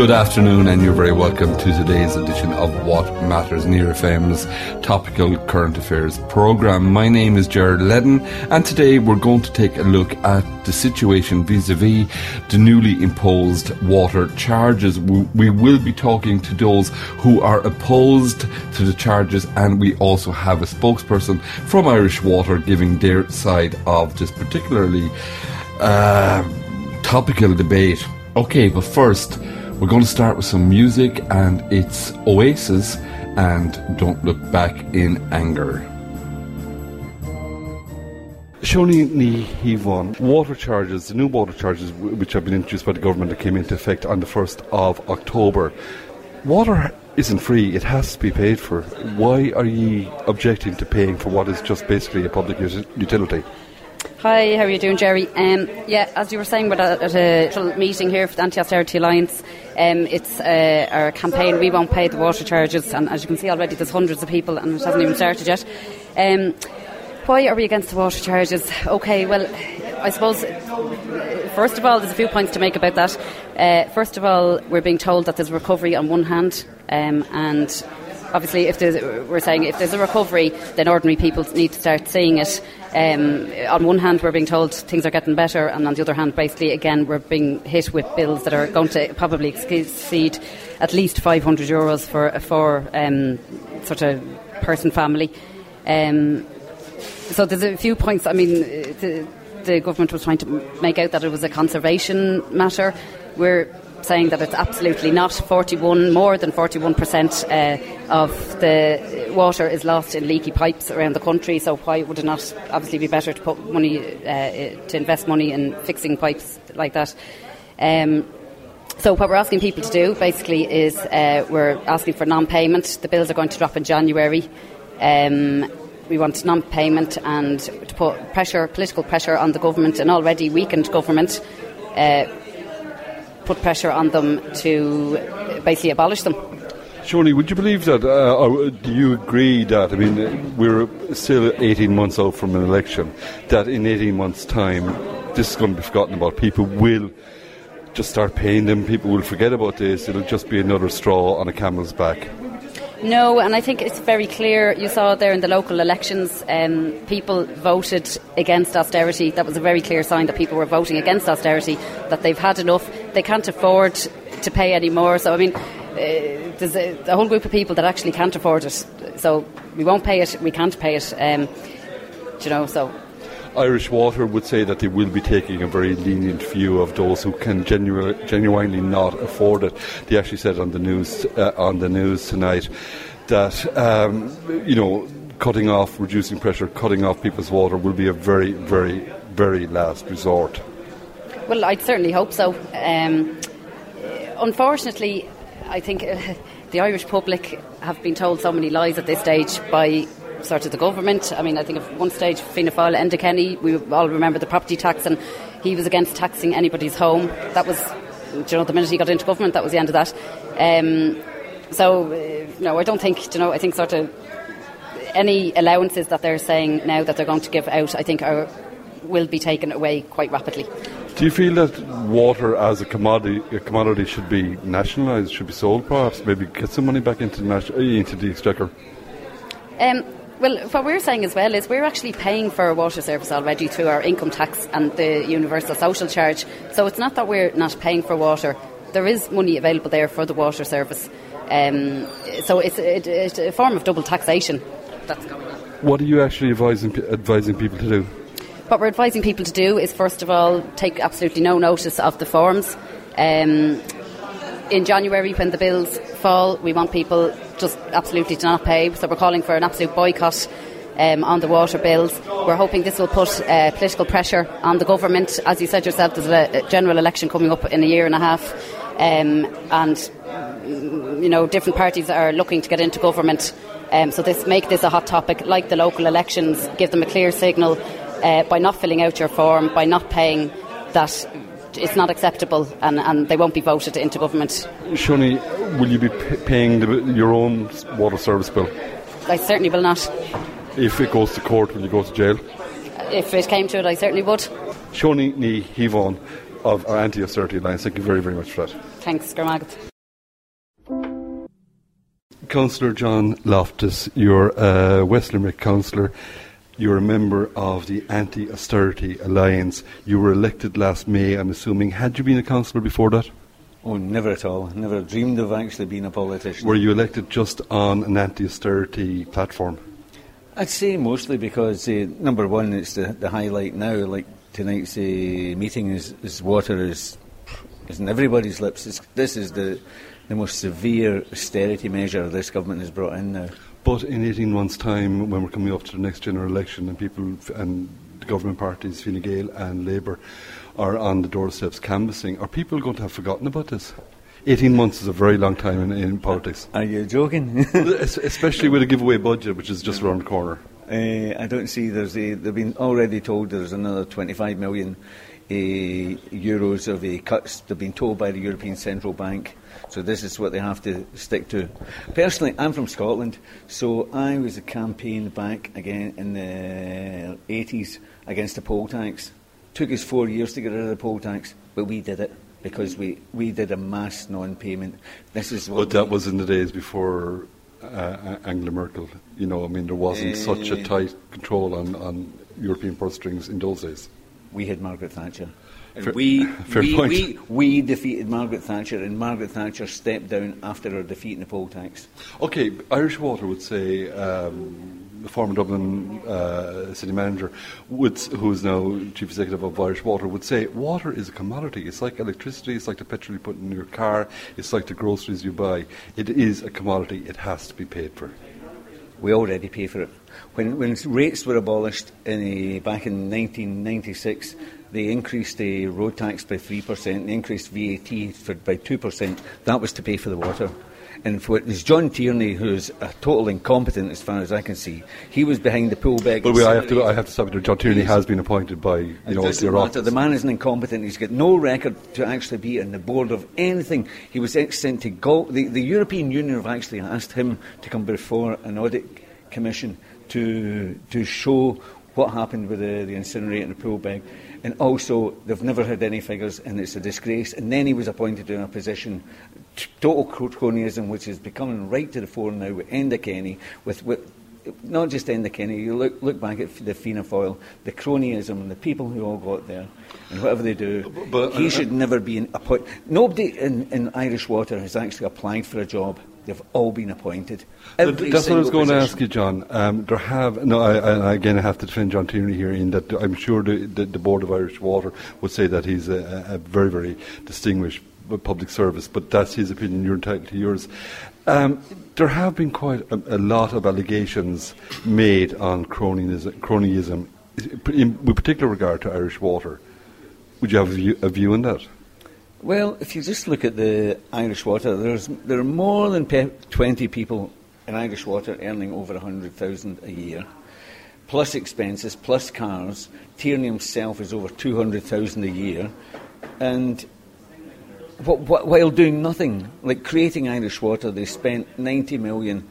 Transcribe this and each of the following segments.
Good afternoon, and you're very welcome to today's edition of What Matters Near FM's topical current affairs programme. My name is Jared Leddin, and today we're going to take a look at the situation vis a vis the newly imposed water charges. We will be talking to those who are opposed to the charges, and we also have a spokesperson from Irish Water giving their side of this particularly uh, topical debate. Okay, but first, we're going to start with some music, and it's Oasis and Don't Look Back in Anger. Shoni Ni Hivon, water charges, the new water charges which have been introduced by the government that came into effect on the 1st of October. Water isn't free, it has to be paid for. Why are you objecting to paying for what is just basically a public utility? Hi, how are you doing, Jerry? Um, yeah, as you were saying, we're at a meeting here for the Anti-Austerity Alliance. Um, it's uh, our campaign, We Won't Pay the Water Charges, and as you can see already, there's hundreds of people, and it hasn't even started yet. Um, why are we against the water charges? Okay, well, I suppose, first of all, there's a few points to make about that. Uh, first of all, we're being told that there's recovery on one hand, um, and obviously, if we're saying if there's a recovery, then ordinary people need to start seeing it. Um, on one hand, we're being told things are getting better, and on the other hand, basically, again, we're being hit with bills that are going to probably exceed at least 500 euros for a four um, sort of person family. Um, so there's a few points. I mean, the, the government was trying to make out that it was a conservation matter. We're saying that it's absolutely not. 41, more than 41% uh, of the water is lost in leaky pipes around the country. So why would it not obviously be better to put money uh, to invest money in fixing pipes like that? Um, so what we're asking people to do basically is uh, we're asking for non-payment. The bills are going to drop in January. Um, we want non-payment and to put pressure, political pressure on the government, an already weakened government, uh, put pressure on them to basically abolish them. Shoni, would you believe that, uh, or do you agree that, I mean, we're still 18 months out from an election, that in 18 months' time, this is going to be forgotten about? People will just start paying them, people will forget about this, it'll just be another straw on a camel's back. No, and I think it's very clear. You saw there in the local elections, um, people voted against austerity. That was a very clear sign that people were voting against austerity, that they've had enough. They can't afford to pay any more. So, I mean, uh, there's a, a, whole group of people that actually can't afford it. So, we won't pay it, we can't pay it. Um, you know, so Irish Water would say that they will be taking a very lenient view of those who can genu- genuinely not afford it. They actually said on the news uh, on the news tonight that um, you know cutting off, reducing pressure, cutting off people's water will be a very, very, very last resort. Well, I'd certainly hope so. Um, unfortunately, I think. Uh, the Irish public have been told so many lies at this stage by sort of the government. I mean, I think at one stage, Fianna Fáil, Enda Kenny, we all remember the property tax, and he was against taxing anybody's home. That was, you know, the minute he got into government, that was the end of that. Um, so, uh, no, I don't think, you know, I think sort of any allowances that they're saying now that they're going to give out, I think are will be taken away quite rapidly. Do you feel that water as a commodity, a commodity should be nationalised, should be sold perhaps, maybe get some money back into, into the exchequer? Um, well, what we're saying as well is we're actually paying for a water service already through our income tax and the universal social charge. So it's not that we're not paying for water. There is money available there for the water service. Um, so it's, it, it's, a form of double taxation that's going on. What are you actually advising, advising people to do? What we're advising people to do is, first of all, take absolutely no notice of the forms. Um, in January, when the bills fall, we want people just absolutely to not pay. So we're calling for an absolute boycott um, on the water bills. We're hoping this will put uh, political pressure on the government. As you said yourself, there's a general election coming up in a year and a half, um, and you know different parties are looking to get into government. Um, so this make this a hot topic, like the local elections. Give them a clear signal uh, by not filling out your form, by not paying that it's not acceptable and, and they won't be voted into government. Shoni, will you be p- paying the, your own water service bill? I certainly will not. If it goes to court, will you go to jail? If it came to it, I certainly would. Shoni Ni Hivon of our Anti Austerity Alliance, thank you very, very much for that. Thanks, Gramagat. Councillor John Loftus, you're a West Limerick councillor. You're a member of the Anti Austerity Alliance. You were elected last May, I'm assuming. Had you been a councillor before that? Oh, never at all. Never dreamed of actually being a politician. Were you elected just on an anti austerity platform? I'd say mostly because, uh, number one, it's the, the highlight now. Like tonight's uh, meeting is, is water is, is in everybody's lips. It's, this is the, the most severe austerity measure this government has brought in now. But in 18 months' time, when we're coming up to the next general election and people and the government parties, Fine Gael and Labour, are on the doorsteps canvassing, are people going to have forgotten about this? 18 months is a very long time in, in politics. Are you joking? Especially with a giveaway budget, which is just around the corner. Uh, I don't see there's a, they've been already told there's another 25 million euros of uh, cuts. They've been told by the European Central Bank so this is what they have to stick to. Personally, I'm from Scotland, so I was a campaign back again in the 80s against the poll tax. Took us four years to get rid of the poll tax, but we did it because we, we did a mass non-payment. This is what. But that was in the days before uh, Angela Merkel. You know, I mean, there wasn't uh, such a tight control on, on European purse strings in those days. We had Margaret Thatcher. Fair, we, we, we, we, defeated Margaret Thatcher, and Margaret Thatcher stepped down after her defeat in the poll tax. Okay, Irish Water would say, um, the former Dublin uh, city manager, would, who is now chief executive of Irish Water, would say water is a commodity. It's like electricity, it's like the petrol you put in your car, it's like the groceries you buy. It is a commodity, it has to be paid for. We already pay for it. When, when rates were abolished in a, back in 1996, they increased the road tax by 3%, they increased VAT for, by 2%. That was to pay for the water. And for, it's John Tierney, who's a total incompetent as far as I can see. He was behind the. But wait, I have to, I have to stop you. John Tierney has been appointed by you know the matter. The man is an incompetent. He's got no record to actually be on the board of anything. He was sent to go. The, the European Union have actually asked him to come before an audit commission to to show what happened with the, the incinerator and the Poolbeg. And also, they've never had any figures, and it's a disgrace. And then he was appointed in a position, total cronyism, which is becoming right to the fore now with Enda Kenny, with, with not just Enda Kenny, you look, look back at the Fianna Fáil, the cronyism and the people who all got there, and whatever they do, but, but, he uh, should never be appointed. Nobody in, in Irish Water has actually applied for a job. They've all been appointed. Every That's what I was going position. to ask you, John. Um, there have no. I, I, again, I have to defend John Tierney here in that I'm sure the, the, the Board of Irish Water would say that he's a, a very, very distinguished public service, but that's his opinion. You're entitled to yours. Um, there have been quite a, a, lot of allegations made on cronyism, cronyism in, with particular regard to Irish Water. Would you have a view, a view on that? Well, if you just look at the Irish Water, there are more than pe- 20 people in Irish Water earning over 100,000 a year, plus expenses, plus cars. Tierney himself is over 200,000 a year. And while doing nothing, like creating Irish Water, they spent 90 million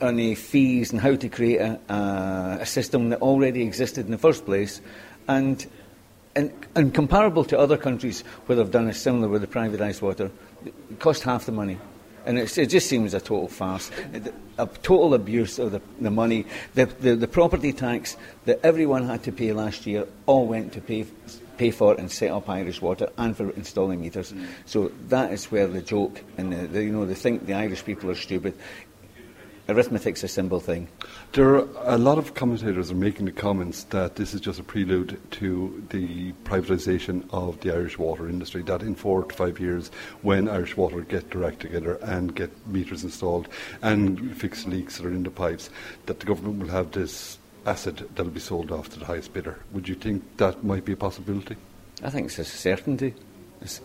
on the fees and how to create a, a, system that already existed in the first place. And and, and, comparable to other countries where they've done a similar with the privatised water, it cost half the money. And it just seems a total farce, a total abuse of the, the money. The, the, the, property tax that everyone had to pay last year all went to pay, pay for and set up Irish Water and for installing meters. Mm. So that is where the joke and the, the, you know they think the Irish people are stupid arithmetic's a simple thing. There are a lot of commentators are making the comments that this is just a prelude to the privatisation of the Irish water industry. That in four to five years, when Irish Water get direct together and get meters installed and fix leaks that are in the pipes, that the government will have this asset that will be sold off to the highest bidder. Would you think that might be a possibility? I think it's a certainty.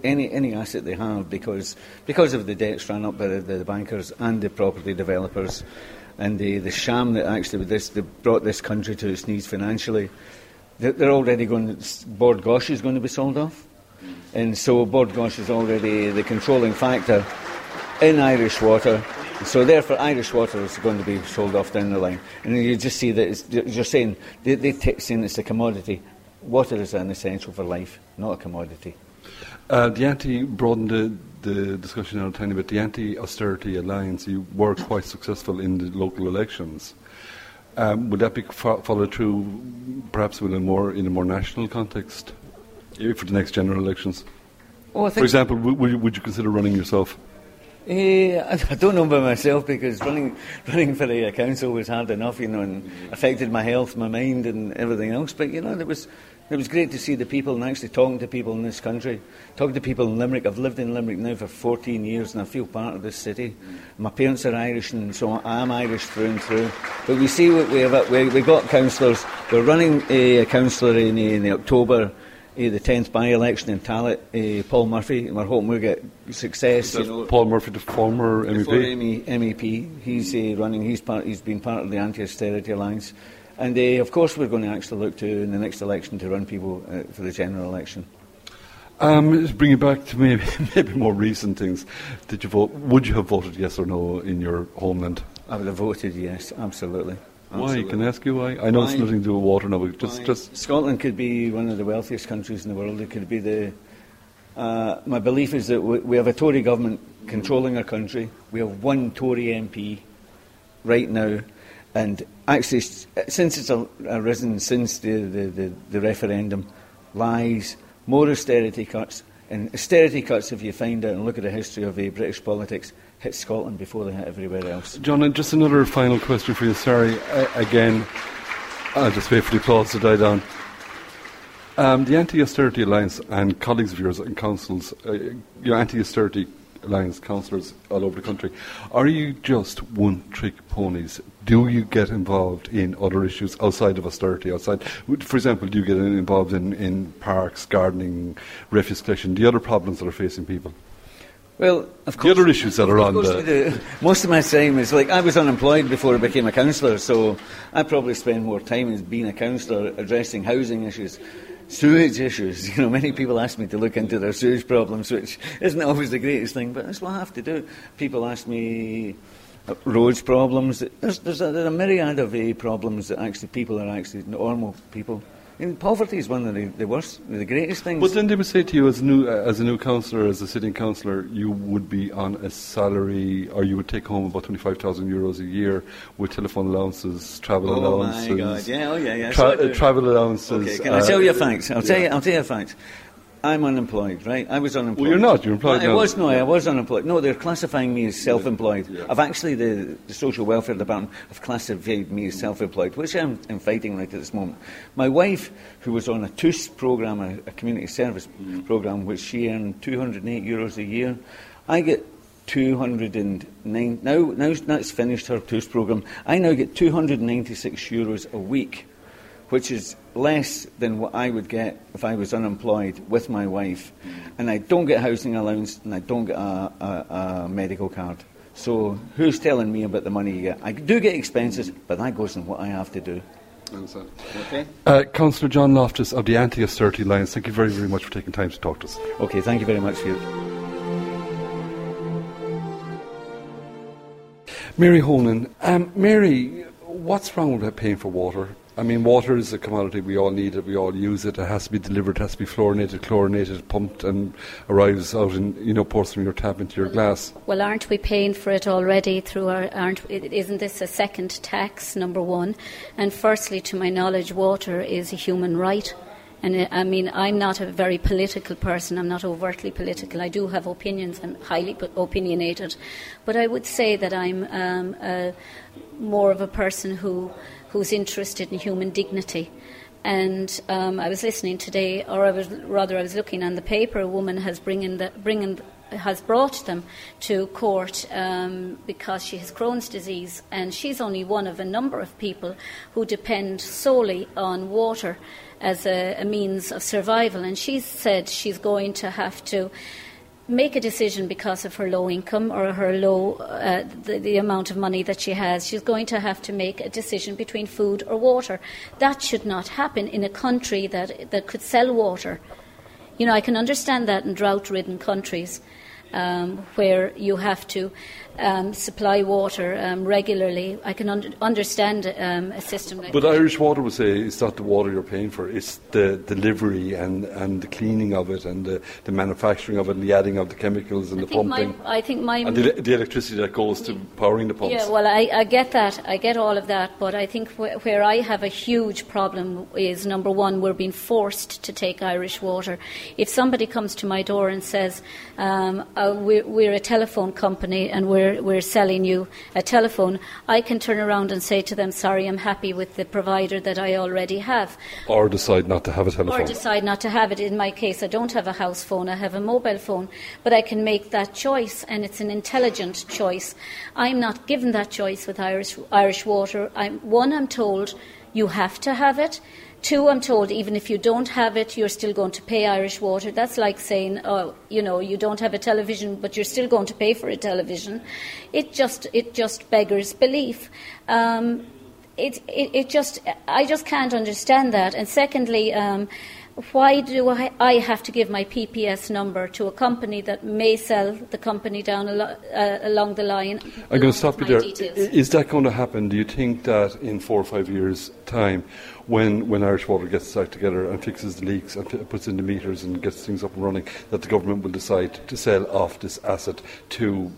Any any asset they have because because of the debts run up by the, the bankers and the property developers and the, the sham that actually this brought this country to its knees financially. They're, they're already going. Bord Gáis is going to be sold off, and so Bord Gáis is already the controlling factor in Irish water. So therefore, Irish water is going to be sold off down the line, and you just see that you're saying they, they take saying it's a commodity. Water is an essential for life, not a commodity. Uh, the anti broadened the, the discussion now a tiny bit. The Anti-Austerity Alliance, you were quite successful in the local elections. Um, would that be fo- followed through, perhaps, with a more in a more national context eh, for the next general elections? Oh, for example, w- would, you, would you consider running yourself? Uh, I don't know by myself because running running for a council was hard enough, you know, and affected my health, my mind, and everything else. But you know, there was it was great to see the people and actually talking to people in this country, talking to people in Limerick. I've lived in Limerick now for 14 years and I feel part of this city. My parents are Irish and so I am Irish through and through. But we see what we have. We, we got councillors. We're running a, a councillor in, in October. Uh, the 10th by election in Tallaght, uh, Paul Murphy, and we're hoping we'll get success. You know, Paul Murphy, the former MEP? MEP. He's uh, running, he's, part, he's been part of the Anti Austerity Alliance. And uh, of course, we're going to actually look to in the next election to run people uh, for the general election. Um, just bring it back to maybe maybe more recent things. Did you vote? Would you have voted yes or no in your homeland? I would have voted yes, absolutely. Why? Can I ask you why? I know why? it's nothing to do with water now, but just, just Scotland could be one of the wealthiest countries in the world. It could be the. Uh, my belief is that we, we have a Tory government controlling our country. We have one Tory MP right now and actually, since it's arisen since the, the, the, the referendum, lies, more austerity cuts, and austerity cuts, if you find out and look at the history of uh, British politics, hit Scotland before they hit everywhere else. John, and just another final question for you. Sorry, uh, again, I'll just wait for the applause to die down. Um, the Anti-Austerity Alliance and colleagues of yours and councils, uh, your Anti-Austerity Alliance councillors all over the country, are you just one-trick ponies? Do you get involved in other issues outside of austerity? Outside, for example, do you get involved in, in parks, gardening, refuse collection, the other problems that are facing people? Well, of course. The other issues that are on the. Most of my time is like I was unemployed before I became a councillor, so I probably spend more time as being a councillor addressing housing issues sewage issues. You know, many people ask me to look into their sewage problems, which isn't always the greatest thing, but that's what I have to do. People ask me uh, roads problems. There's, there's, a, a myriad of problems that actually people are actually normal people and poverty is one of the, the, worst, the greatest things. But then they would say to you, as a new, uh, as a new councillor, as a sitting councillor, you would be on a salary, or you would take home about twenty-five thousand euros a year with telephone allowances, travel oh allowances. Oh my God! Yeah, oh yeah, yeah. Tra- uh, travel allowances. Okay, can uh, I tell you a fact? I'll yeah. tell you. I'll tell you a fact. I'm unemployed, right? I was unemployed. Well, you're not. You're employed I was no. I was unemployed. No, they're classifying me as self-employed. Yeah. I've actually the, the social welfare department have classified me as self-employed, which I'm, I'm, fighting right at this moment. My wife, who was on a TUS program, a, a community service mm. program, which she earned 208 euros a year, I get 209. Now, now that's finished her TUS program. I now get 296 euros a week which is less than what I would get if I was unemployed with my wife. And I don't get housing allowance and I don't get a, a, a medical card. So who's telling me about the money you get? I do get expenses, but that goes in what I have to do. Okay. Uh, Councillor John Loftus of the Anti-Austerity Alliance, thank you very, very much for taking time to talk to us. Okay, thank you very much for you. Mary Honan. Um, Mary, what's wrong with paying for water? I mean, water is a commodity. We all need it. We all use it. It has to be delivered. It has to be fluorinated, chlorinated, pumped, and arrives out in you know pours from your tap into your glass. Well, aren't we paying for it already through our? Aren't isn't this a second tax? Number one, and firstly, to my knowledge, water is a human right. And uh, I mean, I'm not a very political person. I'm not overtly political. I do have opinions. I'm highly opinionated, but I would say that I'm um, a, more of a person who who's interested in human dignity. And um, I was listening today, or I was rather, I was looking on the paper. A woman has the, has brought them to court um, because she has Crohn's disease, and she's only one of a number of people who depend solely on water as a, a means of survival. And she said she's going to have to make a decision because of her low income or her low uh, the, the, amount of money that she has. She's going to have to make a decision between food or water. That should not happen in a country that that could sell water. You know i can understand that in drought ridden countries um, where you have to um, supply water um, regularly. I can un- understand um, a system like But that. Irish Water would say it's not the water you're paying for, it's the delivery and, and the cleaning of it and the, the manufacturing of it and the adding of the chemicals and I the pumping. my, I think my and the, the electricity that goes to powering the pumps. Yeah, well, I, I get that. I get all of that. But I think wh- where I have a huge problem is number one, we're being forced to take Irish water. If somebody comes to my door and says, um, uh, we're, we're a telephone company and we're, we're selling you a telephone, I can turn around and say to them, sorry, I'm happy with the provider that I already have. Or decide not to have a telephone. Or decide not to have it. In my case, I don't have a house phone, I have a mobile phone, but I can make that choice, and it's an intelligent choice. I'm not given that choice with Irish, Irish water. I'm, one, I'm told you have to have it. Two, I'm told even if you don't have it, you're still going to pay Irish water. That's like saying, oh, you know, you don't have a television, but you're still going to pay for a television. It just, it just beggars belief. Um, it, it, it just, I just can't understand that. And secondly, um, why do I, I have to give my PPS number to a company that may sell the company down a lo- uh, along the line? I'm going to stop you there. details? Is that going to happen? Do you think that in four or five years' time, when, when Irish Water gets its act together and fixes the leaks and t- puts in the meters and gets things up and running, that the government will decide to sell off this asset to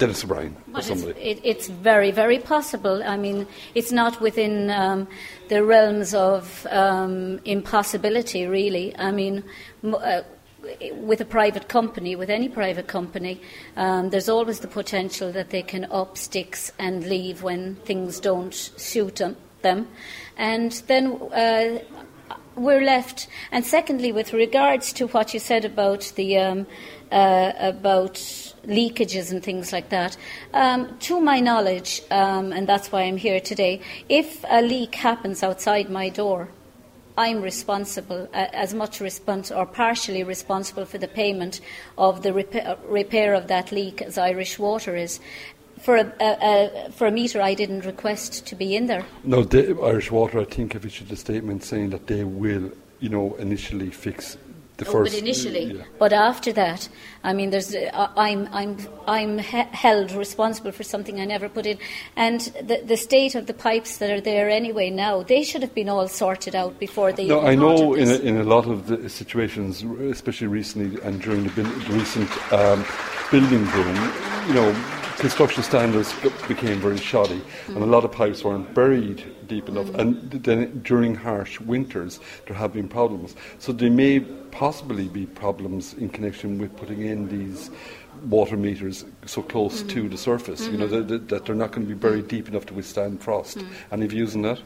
Denis O'Brien or But it's, it, it's very, very possible. I mean, it's not within um, the realms of um, impossibility, really. I mean, m- uh, with a private company, with any private company, um, there's always the potential that they can up sticks and leave when things don't suit them. them. And then uh, we're left. And secondly, with regards to what you said about the um, uh, about leakages and things like that, um, to my knowledge, um, and that's why I'm here today, if a leak happens outside my door, I'm responsible, uh, as much respons- or partially responsible for the payment of the repa- repair of that leak as Irish Water is. For a, a, a, for a meter, I didn't request to be in there. No, Irish Water, I think, have issued a statement saying that they will, you know, initially fix the first. but initially, yeah. but after that, I mean, there's, uh, I'm, I'm, I'm he- held responsible for something I never put in, and the, the state of the pipes that are there anyway now, they should have been all sorted out before they. No, I know in a, in a lot of the situations, especially recently and during the, bin- the recent um, building boom, you know, construction standards became very shoddy, and a lot of pipes weren't buried deep enough. Mm. And then during harsh winters, there have been problems. So there may possibly be problems in connection with putting in these water meters so close mm. to the surface. You know mm-hmm. that, that, that they're not going to be buried deep enough to withstand frost. Any views on that?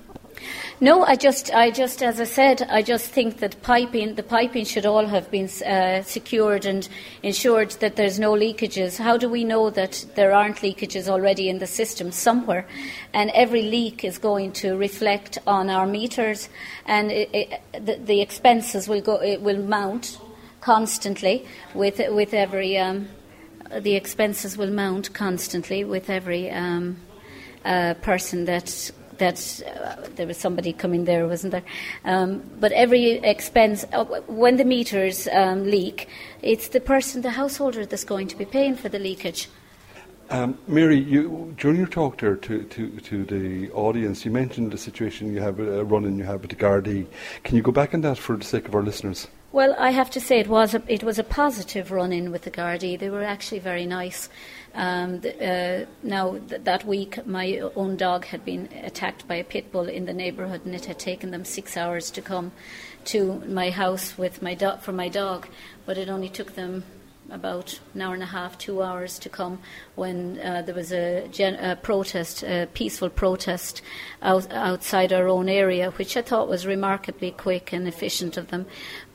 No, I just, I just, as I said, I just think that piping, the piping should all have been uh, secured and ensured that there's no leakages. How do we know that there aren't leakages already in the system somewhere? And every leak is going to reflect on our meters, and it, it, the, the expenses will go, it will mount constantly with with every. Um, the expenses will mount constantly with every um, uh, person that that uh, there was somebody coming there, wasn't there? Um, but every expense, uh, when the meters um, leak, it's the person, the householder, that's going to be paying for the leakage. Um, Mary, you, during your talk there to, to, to the audience, you mentioned the situation you have, a run-in you have with the Gardaí. Can you go back on that for the sake of our listeners? Well, I have to say it was a, it was a positive run-in with the Gardaí. They were actually very nice. Um, the, uh, now th- that week, my own dog had been attacked by a pit bull in the neighbourhood, and it had taken them six hours to come to my house with my do- for my dog, but it only took them about an hour and a half, two hours to come when uh, there was a, gen- a protest, a peaceful protest out- outside our own area, which I thought was remarkably quick and efficient of them.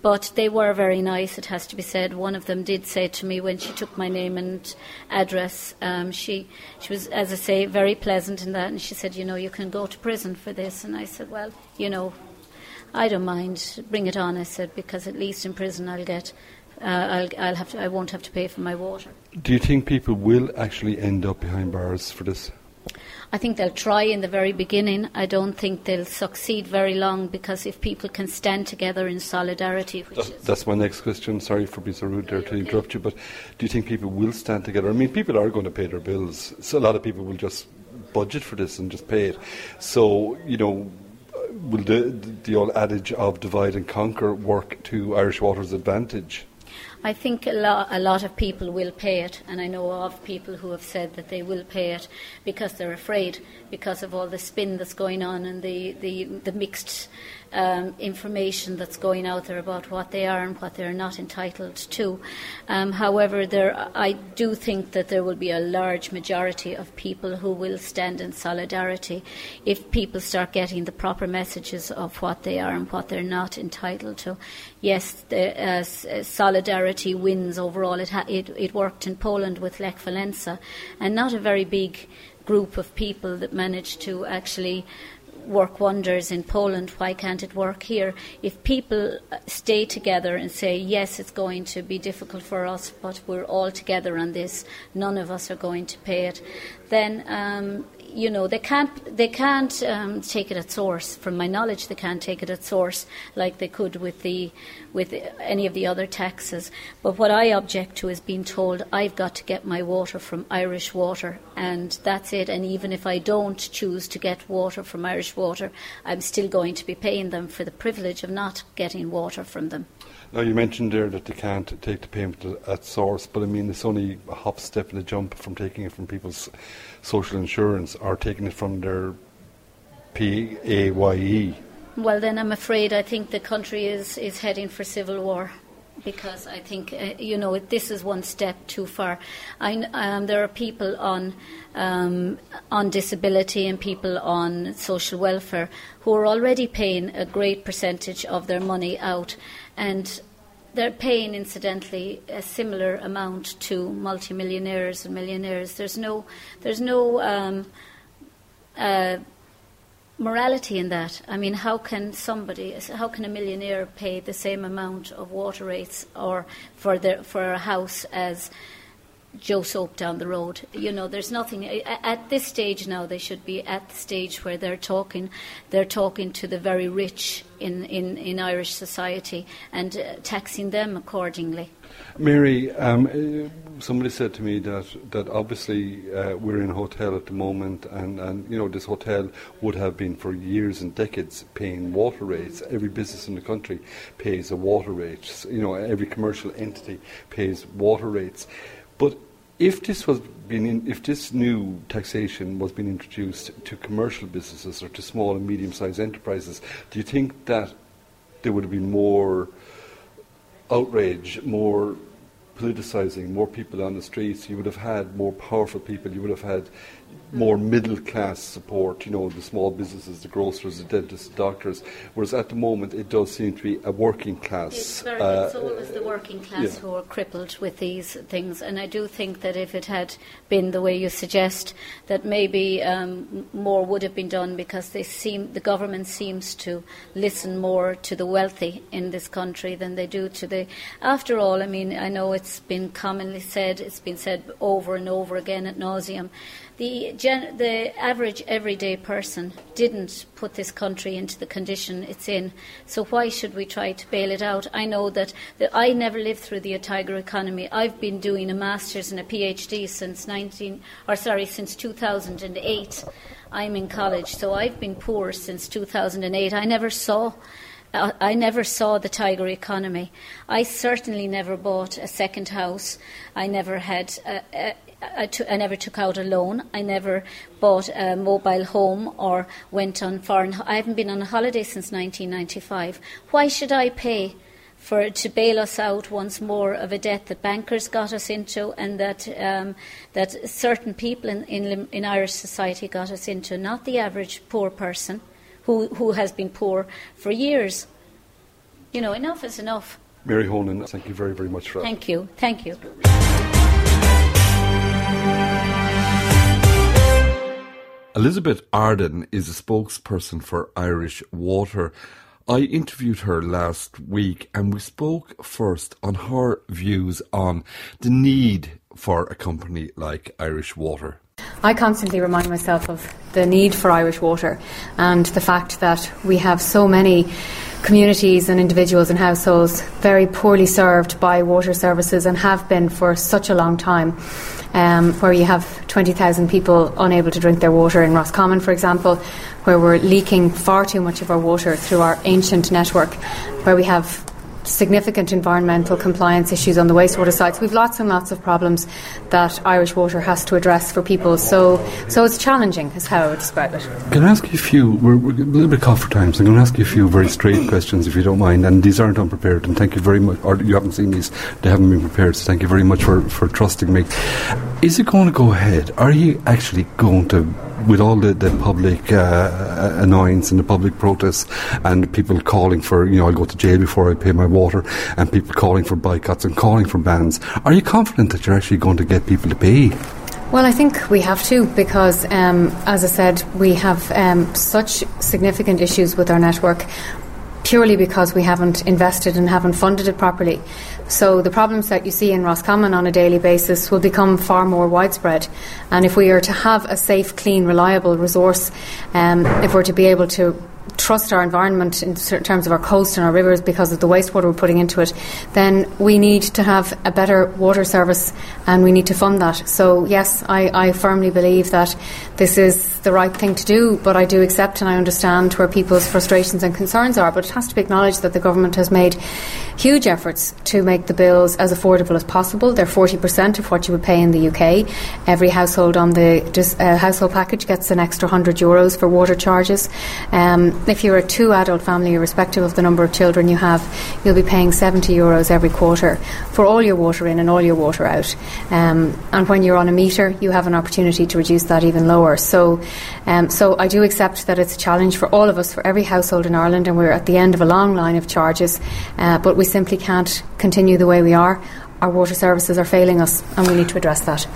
But they were very nice, it has to be said. One of them did say to me when she took my name and address, um, she, she was, as I say, very pleasant in that, and she said, You know, you can go to prison for this. And I said, Well, you know, I don't mind. Bring it on, I said, because at least in prison I'll get. Uh, I'll, I'll have to, I won't have to pay for my water. Do you think people will actually end up behind bars for this? I think they'll try in the very beginning. I don't think they'll succeed very long because if people can stand together in solidarity, that's, that's, my next question. Sorry for being so rude there to interrupt you, but do you think people will stand together? I mean, people are going to pay their bills. So a lot of people will just budget for this and just pay it. So you know, will the the old adage of divide and conquer work to Irish Water's advantage? I think a, lo- a lot of people will pay it, and I know of people who have said that they will pay it because they're afraid because of all the spin that's going on and the, the, the mixed um, information that's going out there about what they are and what they're not entitled to. Um, however, there, I do think that there will be a large majority of people who will stand in solidarity if people start getting the proper messages of what they are and what they're not entitled to. Yes, the, uh, solidarity wins overall. It, ha- it, it worked in Poland with Lech Walesa, and not a very big group of people that managed to actually work wonders in Poland, why can't it work here? If people uh, stay together and say, yes, it's going to be difficult for us, but we're all together on this, none of us are going to pay it, then um, you know they can't they can't um, take it at source. From my knowledge, they can't take it at source like they could with the with any of the other taxes. But what I object to is being told I've got to get my water from Irish Water, and that's it. And even if I don't choose to get water from Irish Water, I'm still going to be paying them for the privilege of not getting water from them. Now, you mentioned there that they can't take the payment at source, but I mean, it's only a hop, step, and a jump from taking it from people's social insurance or taking it from their PAYE. Well, then I'm afraid I think the country is, is heading for civil war because I think uh, you know this is one step too far. I, um, there are people on um, on disability and people on social welfare who are already paying a great percentage of their money out, and they're paying incidentally a similar amount to multimillionaires and millionaires. There's no there's no um, uh, morality in that. I mean, how can somebody, how can a millionaire pay the same amount of water rates or for their for a house as Joe Soap down the road? You know, there's nothing at this stage now. They should be at the stage where they're talking, they're talking to the very rich in in, in Irish society and uh, taxing them accordingly. Mary, um, uh, somebody said to me that that obviously uh, we're in a hotel at the moment, and, and you know this hotel would have been for years and decades paying water rates. Every business in the country pays a water rate. You know, every commercial entity pays water rates. But if this was being in, if this new taxation was being introduced to commercial businesses or to small and medium-sized enterprises, do you think that there would have been more outrage, more politicising, more people on the streets, you would have had more powerful people, you would have had more middle class support, you know, the small businesses, the grocers, the dentists, the doctors. Whereas at the moment, it does seem to be a working class. It's, very, uh, it's always the working class yeah. who are crippled with these things. And I do think that if it had been the way you suggest, that maybe um, more would have been done because they seem, the government seems to listen more to the wealthy in this country than they do to the. After all, I mean, I know it's been commonly said, it's been said over and over again at nauseum the, gen- the average everyday person didn't put this country into the condition it's in. So why should we try to bail it out? I know that, that I never lived through the tiger economy. I've been doing a master's and a PhD since 19, or sorry, since 2008. I'm in college, so I've been poor since 2008. I never saw uh, I never saw the tiger economy. I certainly never bought a second house. I never had a, I, t- I never took out a loan. I never bought a mobile home or went on foreign. I haven't been on a holiday since 1995. Why should I pay for to bail us out once more of a debt that bankers got us into and that um, that certain people in, in, in Irish society got us into, not the average poor person who who has been poor for years. You know, enough is enough. Mary Honan, thank you very, very much for that. Thank you. Thank you. Elizabeth Arden is a spokesperson for Irish Water. I interviewed her last week and we spoke first on her views on the need for a company like Irish Water. I constantly remind myself of the need for Irish water and the fact that we have so many communities and individuals and households very poorly served by water services and have been for such a long time. Um, where you have 20,000 people unable to drink their water in Roscommon, for example, where we're leaking far too much of our water through our ancient network, where we have significant environmental compliance issues on the wastewater sites. We've lots and lots of problems that Irish Water has to address for people. So, so it's challenging, is how I would describe it. Can I ask you a few? We're, we're a little bit caught for time, so I'm going to ask you a few very straight questions, if you don't mind. And these aren't unprepared. And thank you very much. Or you haven't seen these; they haven't been prepared. So thank you very much for for trusting me. Is it going to go ahead? Are you actually going to with all the, the public uh, annoyance and the public protests and people calling for, you know, I'll go to jail before I pay my water and people calling for boycotts and calling for bans, are you confident that you're actually going to get people to pay? Well, I think we have to because, um, as I said, we have um, such significant issues with our network purely because we haven't invested and haven't funded it properly. So the problems that you see in Roscommon on a daily basis will become far more widespread. And if we are to have a safe, clean, reliable resource, um, if we're to be able to trust our environment in terms of our coast and our rivers because of the wastewater we're putting into it, then we need to have a better water service and we need to fund that. So, yes, I, I firmly believe that this is the right thing to do, but I do accept and I understand where people's frustrations and concerns are. But it has to be acknowledged that the government has made huge efforts to make the bills as affordable as possible. They're 40% of what you would pay in the UK. Every household on the uh, household package gets an extra 100 euros for water charges. Um, if you're a two adult family, irrespective of the number of children you have, you'll be paying 70 euros every quarter for all your water in and all your water out. Um, and when you're on a meter, you have an opportunity to reduce that even lower. So, um, so I do accept that it's a challenge for all of us, for every household in Ireland, and we're at the end of a long line of charges. Uh, but we simply can't continue the way we are. Our water services are failing us, and we need to address that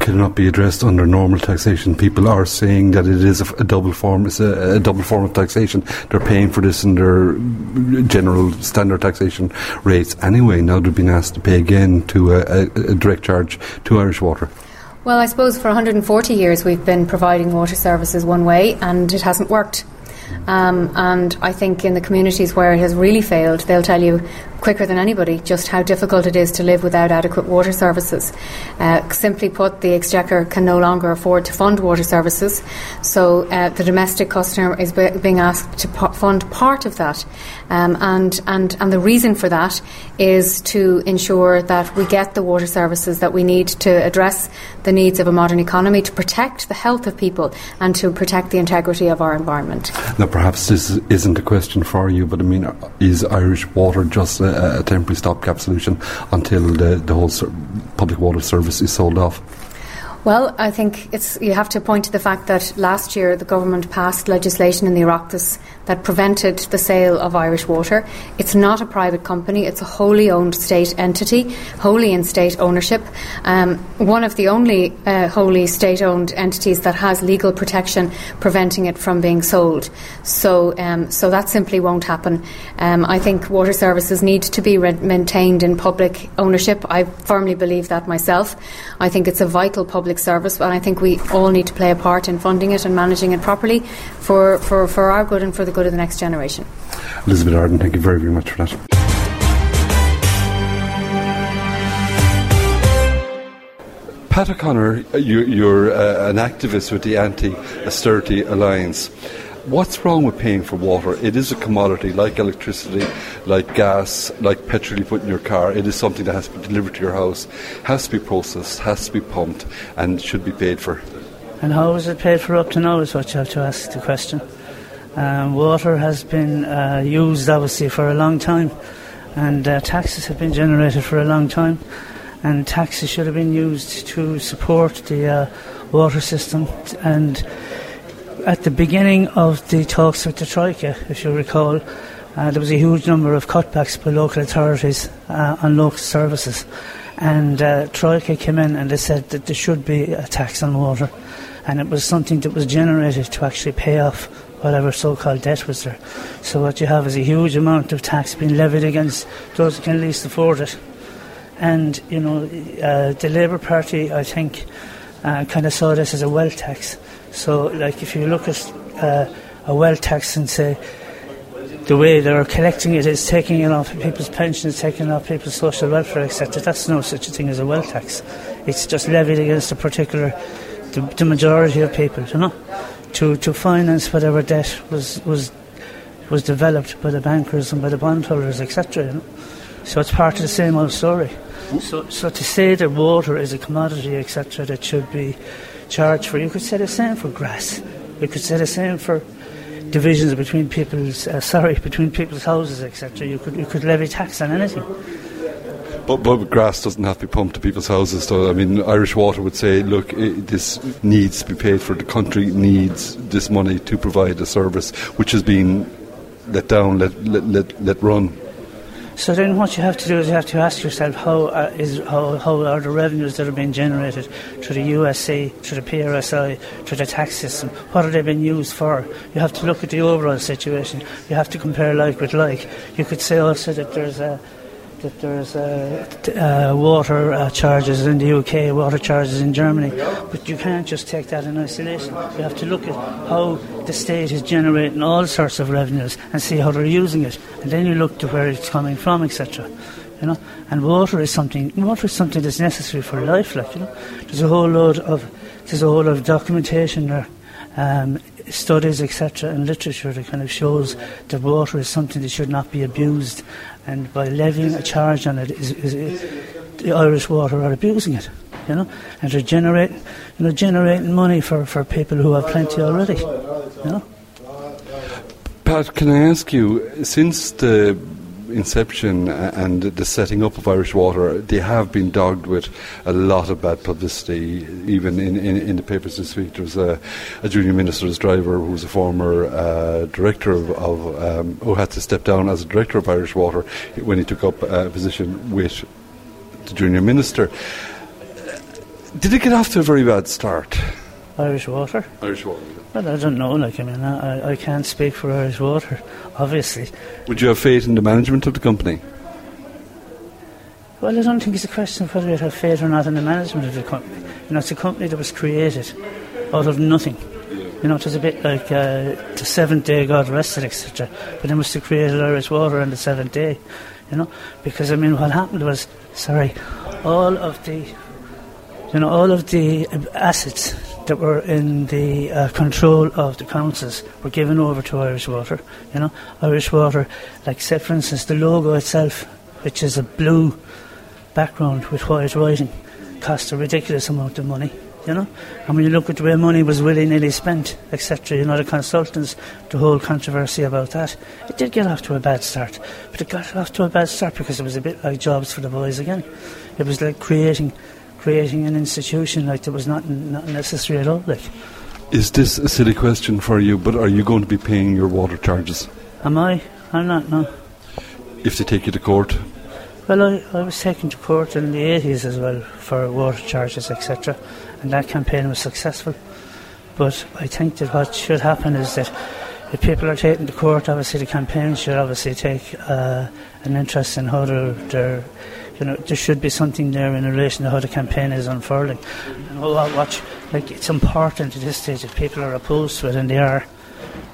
cannot be addressed under normal taxation. People are saying that it is a, a double form. It's a, a, double form of taxation. They're paying for this in their general standard taxation rates anyway. Now they're being asked to pay again to a, a direct charge to Irish Water. Well, I suppose for 140 years we've been providing water services one way, and it hasn't worked. Um, and I think in the communities where it has really failed, they'll tell you quicker than anybody just how difficult it is to live without adequate water services. Uh, simply put, the Exchequer can no longer afford to fund water services, so uh, the domestic customer is be- being asked to p- fund part of that. Um, and, and, and the reason for that is to ensure that we get the water services that we need to address the needs of a modern economy, to protect the health of people, and to protect the integrity of our environment. Now, perhaps this isn't a question for you, but I mean, is Irish water just a, a temporary stopgap solution until the, the whole ser- public water service is sold off? Well, I think it's you have to point to the fact that last year the government passed legislation in the Oireachtas that prevented the sale of Irish water. It's not a private company; it's a wholly owned state entity, wholly in state ownership. Um, one of the only uh, wholly state-owned entities that has legal protection preventing it from being sold. So, um, so that simply won't happen. Um, I think water services need to be re- maintained in public ownership. I firmly believe that myself. I think it's a vital public public service, and I think we all need to play a part in funding it and managing it properly for, for, for our good and for the good of the next generation. Elizabeth Arden, thank you very, very much for that. Pat O'Connor, you, are uh, an activist with the Anti Austerity Alliance. What's wrong with paying for water? It is a commodity like electricity, like gas, like petrol you put in your car. It is something that has to be delivered to your house, has to be processed, has to be pumped, and should be paid for. And how is it paid for up to now is what you have to ask the question. Um, water has been uh, used obviously for a long time, and uh, taxes have been generated for a long time, and taxes should have been used to support the uh, water system and at the beginning of the talks with the Troika, if you recall, uh, there was a huge number of cutbacks by local authorities uh, on local services. And uh, Troika came in and they said that there should be a tax on water. And it was something that was generated to actually pay off whatever so called debt was there. So what you have is a huge amount of tax being levied against those who can least afford it. And, you know, uh, the Labour Party, I think, uh, kind of saw this as a wealth tax So, like, if you look at uh, a wealth tax and say the way they're collecting it is taking it off people's pensions, taking it off people's social welfare, etc. That's no such a thing as a wealth tax. It's just levied against a particular, the, the majority of people, you know, to, to finance whatever debt was, was, was developed by the bankers and by the bondholders, etc. You know? So it's part of the same old story. So, so to say that water is a commodity, etc., that should be charged for, you could say the same for grass. You could say the same for divisions between people's uh, sorry between people's houses, etc. You could you could levy tax on anything. But, but grass doesn't have to be pumped to people's houses. So I mean, Irish Water would say, look, it, this needs to be paid for. The country needs this money to provide a service which has been let down, let let let, let run. So then, what you have to do is you have to ask yourself how uh, is how, how are the revenues that are being generated through the USC, through the PRSI, through the tax system? What are they being used for? You have to look at the overall situation. You have to compare like with like. You could say also that there's a that there's uh, uh, water uh, charges in the UK, water charges in Germany, but you can't just take that in isolation. You have to look at how the state is generating all sorts of revenues and see how they're using it, and then you look to where it's coming from, etc. You know, and water is something. Water is something that's necessary for life. Like you know, there's a whole load of there's a whole lot of documentation there. Um, studies, etc., and literature that kind of shows that water is something that should not be abused and by levying a charge on it, is, is, the Irish water are abusing it, you know, and they're generating, you know, generating money for, for people who have plenty already, you know. Pat, can I ask you, since the inception and the setting up of Irish Water, they have been dogged with a lot of bad publicity, even in, in, in the papers this week. There was a, a junior minister's driver who was a former uh, director of, of um, who had to step down as a director of Irish Water when he took up a position with the junior minister. Did it get off to a very bad start? Irish Water? Irish Water. Well, I don't know. Like, I mean, I, I can't speak for Irish Water, obviously. Would you have faith in the management of the company? Well, I don't think it's a question of whether you have faith or not in the management of the company. You know, it's a company that was created out of nothing. You know, it was a bit like uh, the seventh day God rested, etc. But they must have created Irish Water on the seventh day, you know, because I mean, what happened was, sorry, all of the, you know, all of the assets that were in the uh, control of the councils were given over to Irish Water. You know, Irish Water, like say for instance, the logo itself, which is a blue background with white writing, cost a ridiculous amount of money. You know, and when you look at the way money was willy nilly spent, etc., you know, the consultants, the whole controversy about that, it did get off to a bad start. But it got off to a bad start because it was a bit like jobs for the boys again. It was like creating creating an institution like that was not, not necessary at all. Like, is this a silly question for you? But are you going to be paying your water charges? Am I? I'm not. No. If they take you to court. Well, I, I was taken to court in the 80s as well for water charges, etc., and that campaign was successful. But I think that what should happen is that if people are taken to court, obviously the campaign should obviously take uh, an interest in how they're, they're you know, there should be something there in relation to how the campaign is unfurling. And watch, like, it's important at this stage if people are opposed to it, and they are,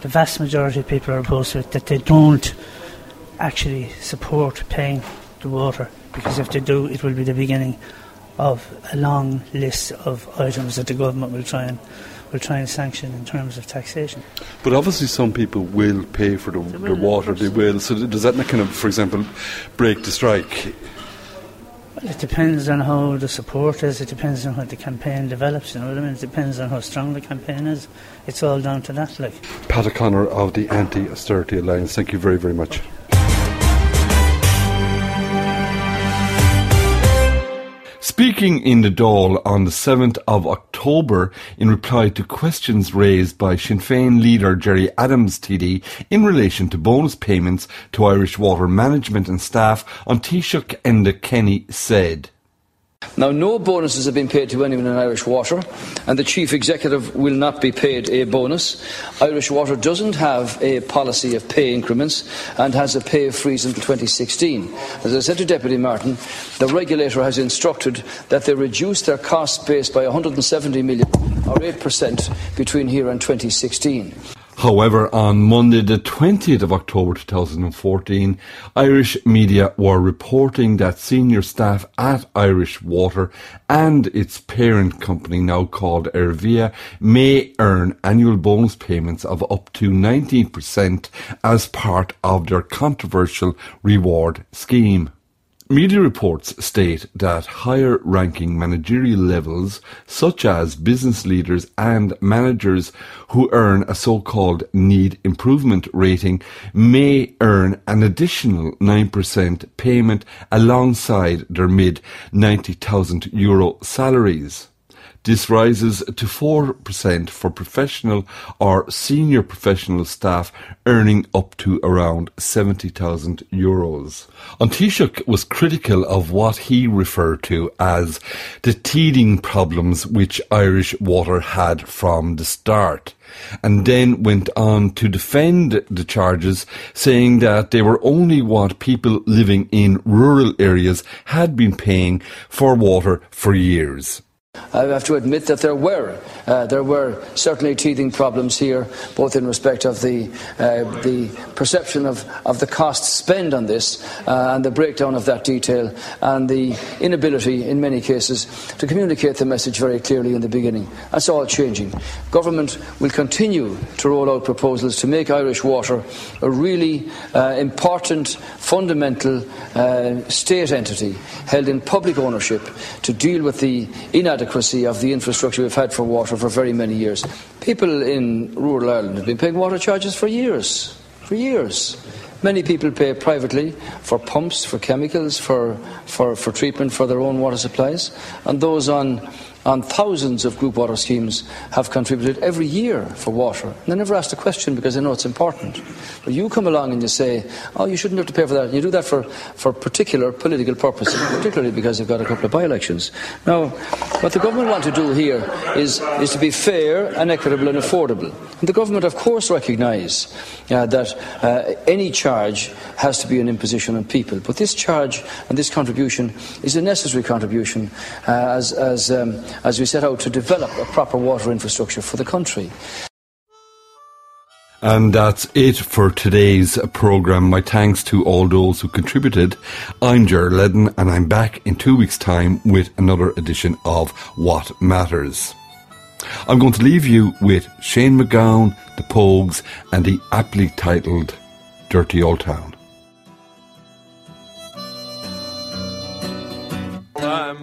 the vast majority of people are opposed to it, that they don't actually support paying the water, because if they do, it will be the beginning of a long list of items that the government will try and will try and sanction in terms of taxation. But obviously, some people will pay for the, the water. They will. So does that kind of, for example, break the strike? Well, it depends on how the support is. It depends on how the campaign develops. You know what I mean? It depends on how strong the campaign is. It's all down to that. Like Pat O'Connor of the Anti-Austerity Alliance. Thank you very, very much. Speaking in the Dáil on the 7th of October in reply to questions raised by Sinn Féin leader Gerry Adams TD in relation to bonus payments to Irish water management and staff on Taoiseach Enda Kenny said. Now, no bonuses have been paid to anyone in Irish Water, and the Chief Executive will not be paid a bonus. Irish Water doesn't have a policy of pay increments and has a pay freeze until 2016. As I said to Deputy Martin, the regulator has instructed that they reduce their cost base by 170 million or 8% between here and 2016. However, on Monday, the 20th of October 2014, Irish media were reporting that senior staff at Irish Water and its parent company, now called Ervia, may earn annual bonus payments of up to 19% as part of their controversial reward scheme. Media reports state that higher ranking managerial levels, such as business leaders and managers who earn a so-called need improvement rating, may earn an additional 9% payment alongside their mid 90,000 euro salaries. This rises to 4% for professional or senior professional staff earning up to around 70,000 euros. An Taoiseach was critical of what he referred to as the teething problems which Irish Water had from the start and then went on to defend the charges, saying that they were only what people living in rural areas had been paying for water for years. I have to admit that there were uh, there were certainly teething problems here, both in respect of the uh, the perception of, of the cost spent on this uh, and the breakdown of that detail, and the inability in many cases to communicate the message very clearly in the beginning. That's all changing. Government will continue to roll out proposals to make Irish Water a really uh, important, fundamental uh, state entity held in public ownership to deal with the inadequacy inadequacy of the infrastructure we've had for water for very many years. People in rural Ireland have been paying water charges for years, for years. Many people pay privately for pumps, for chemicals, for, for, for treatment for their own water supplies, and those on and thousands of group water schemes have contributed every year for water. And they never ask the question because they know it's important. But you come along and you say, oh, you shouldn't have to pay for that. And you do that for, for particular political purposes, particularly because you've got a couple of by-elections. Now, what the government want to do here is, is to be fair and equitable and affordable. And the government, of course, recognise uh, that uh, any charge has to be an imposition on people. But this charge and this contribution is a necessary contribution uh, as, as um, as we set out to develop a proper water infrastructure for the country. And that's it for today's programme. My thanks to all those who contributed. I'm Ger Leddin and I'm back in two weeks' time with another edition of What Matters. I'm going to leave you with Shane MacGowan, the Pogues, and the aptly titled Dirty Old Town. I'm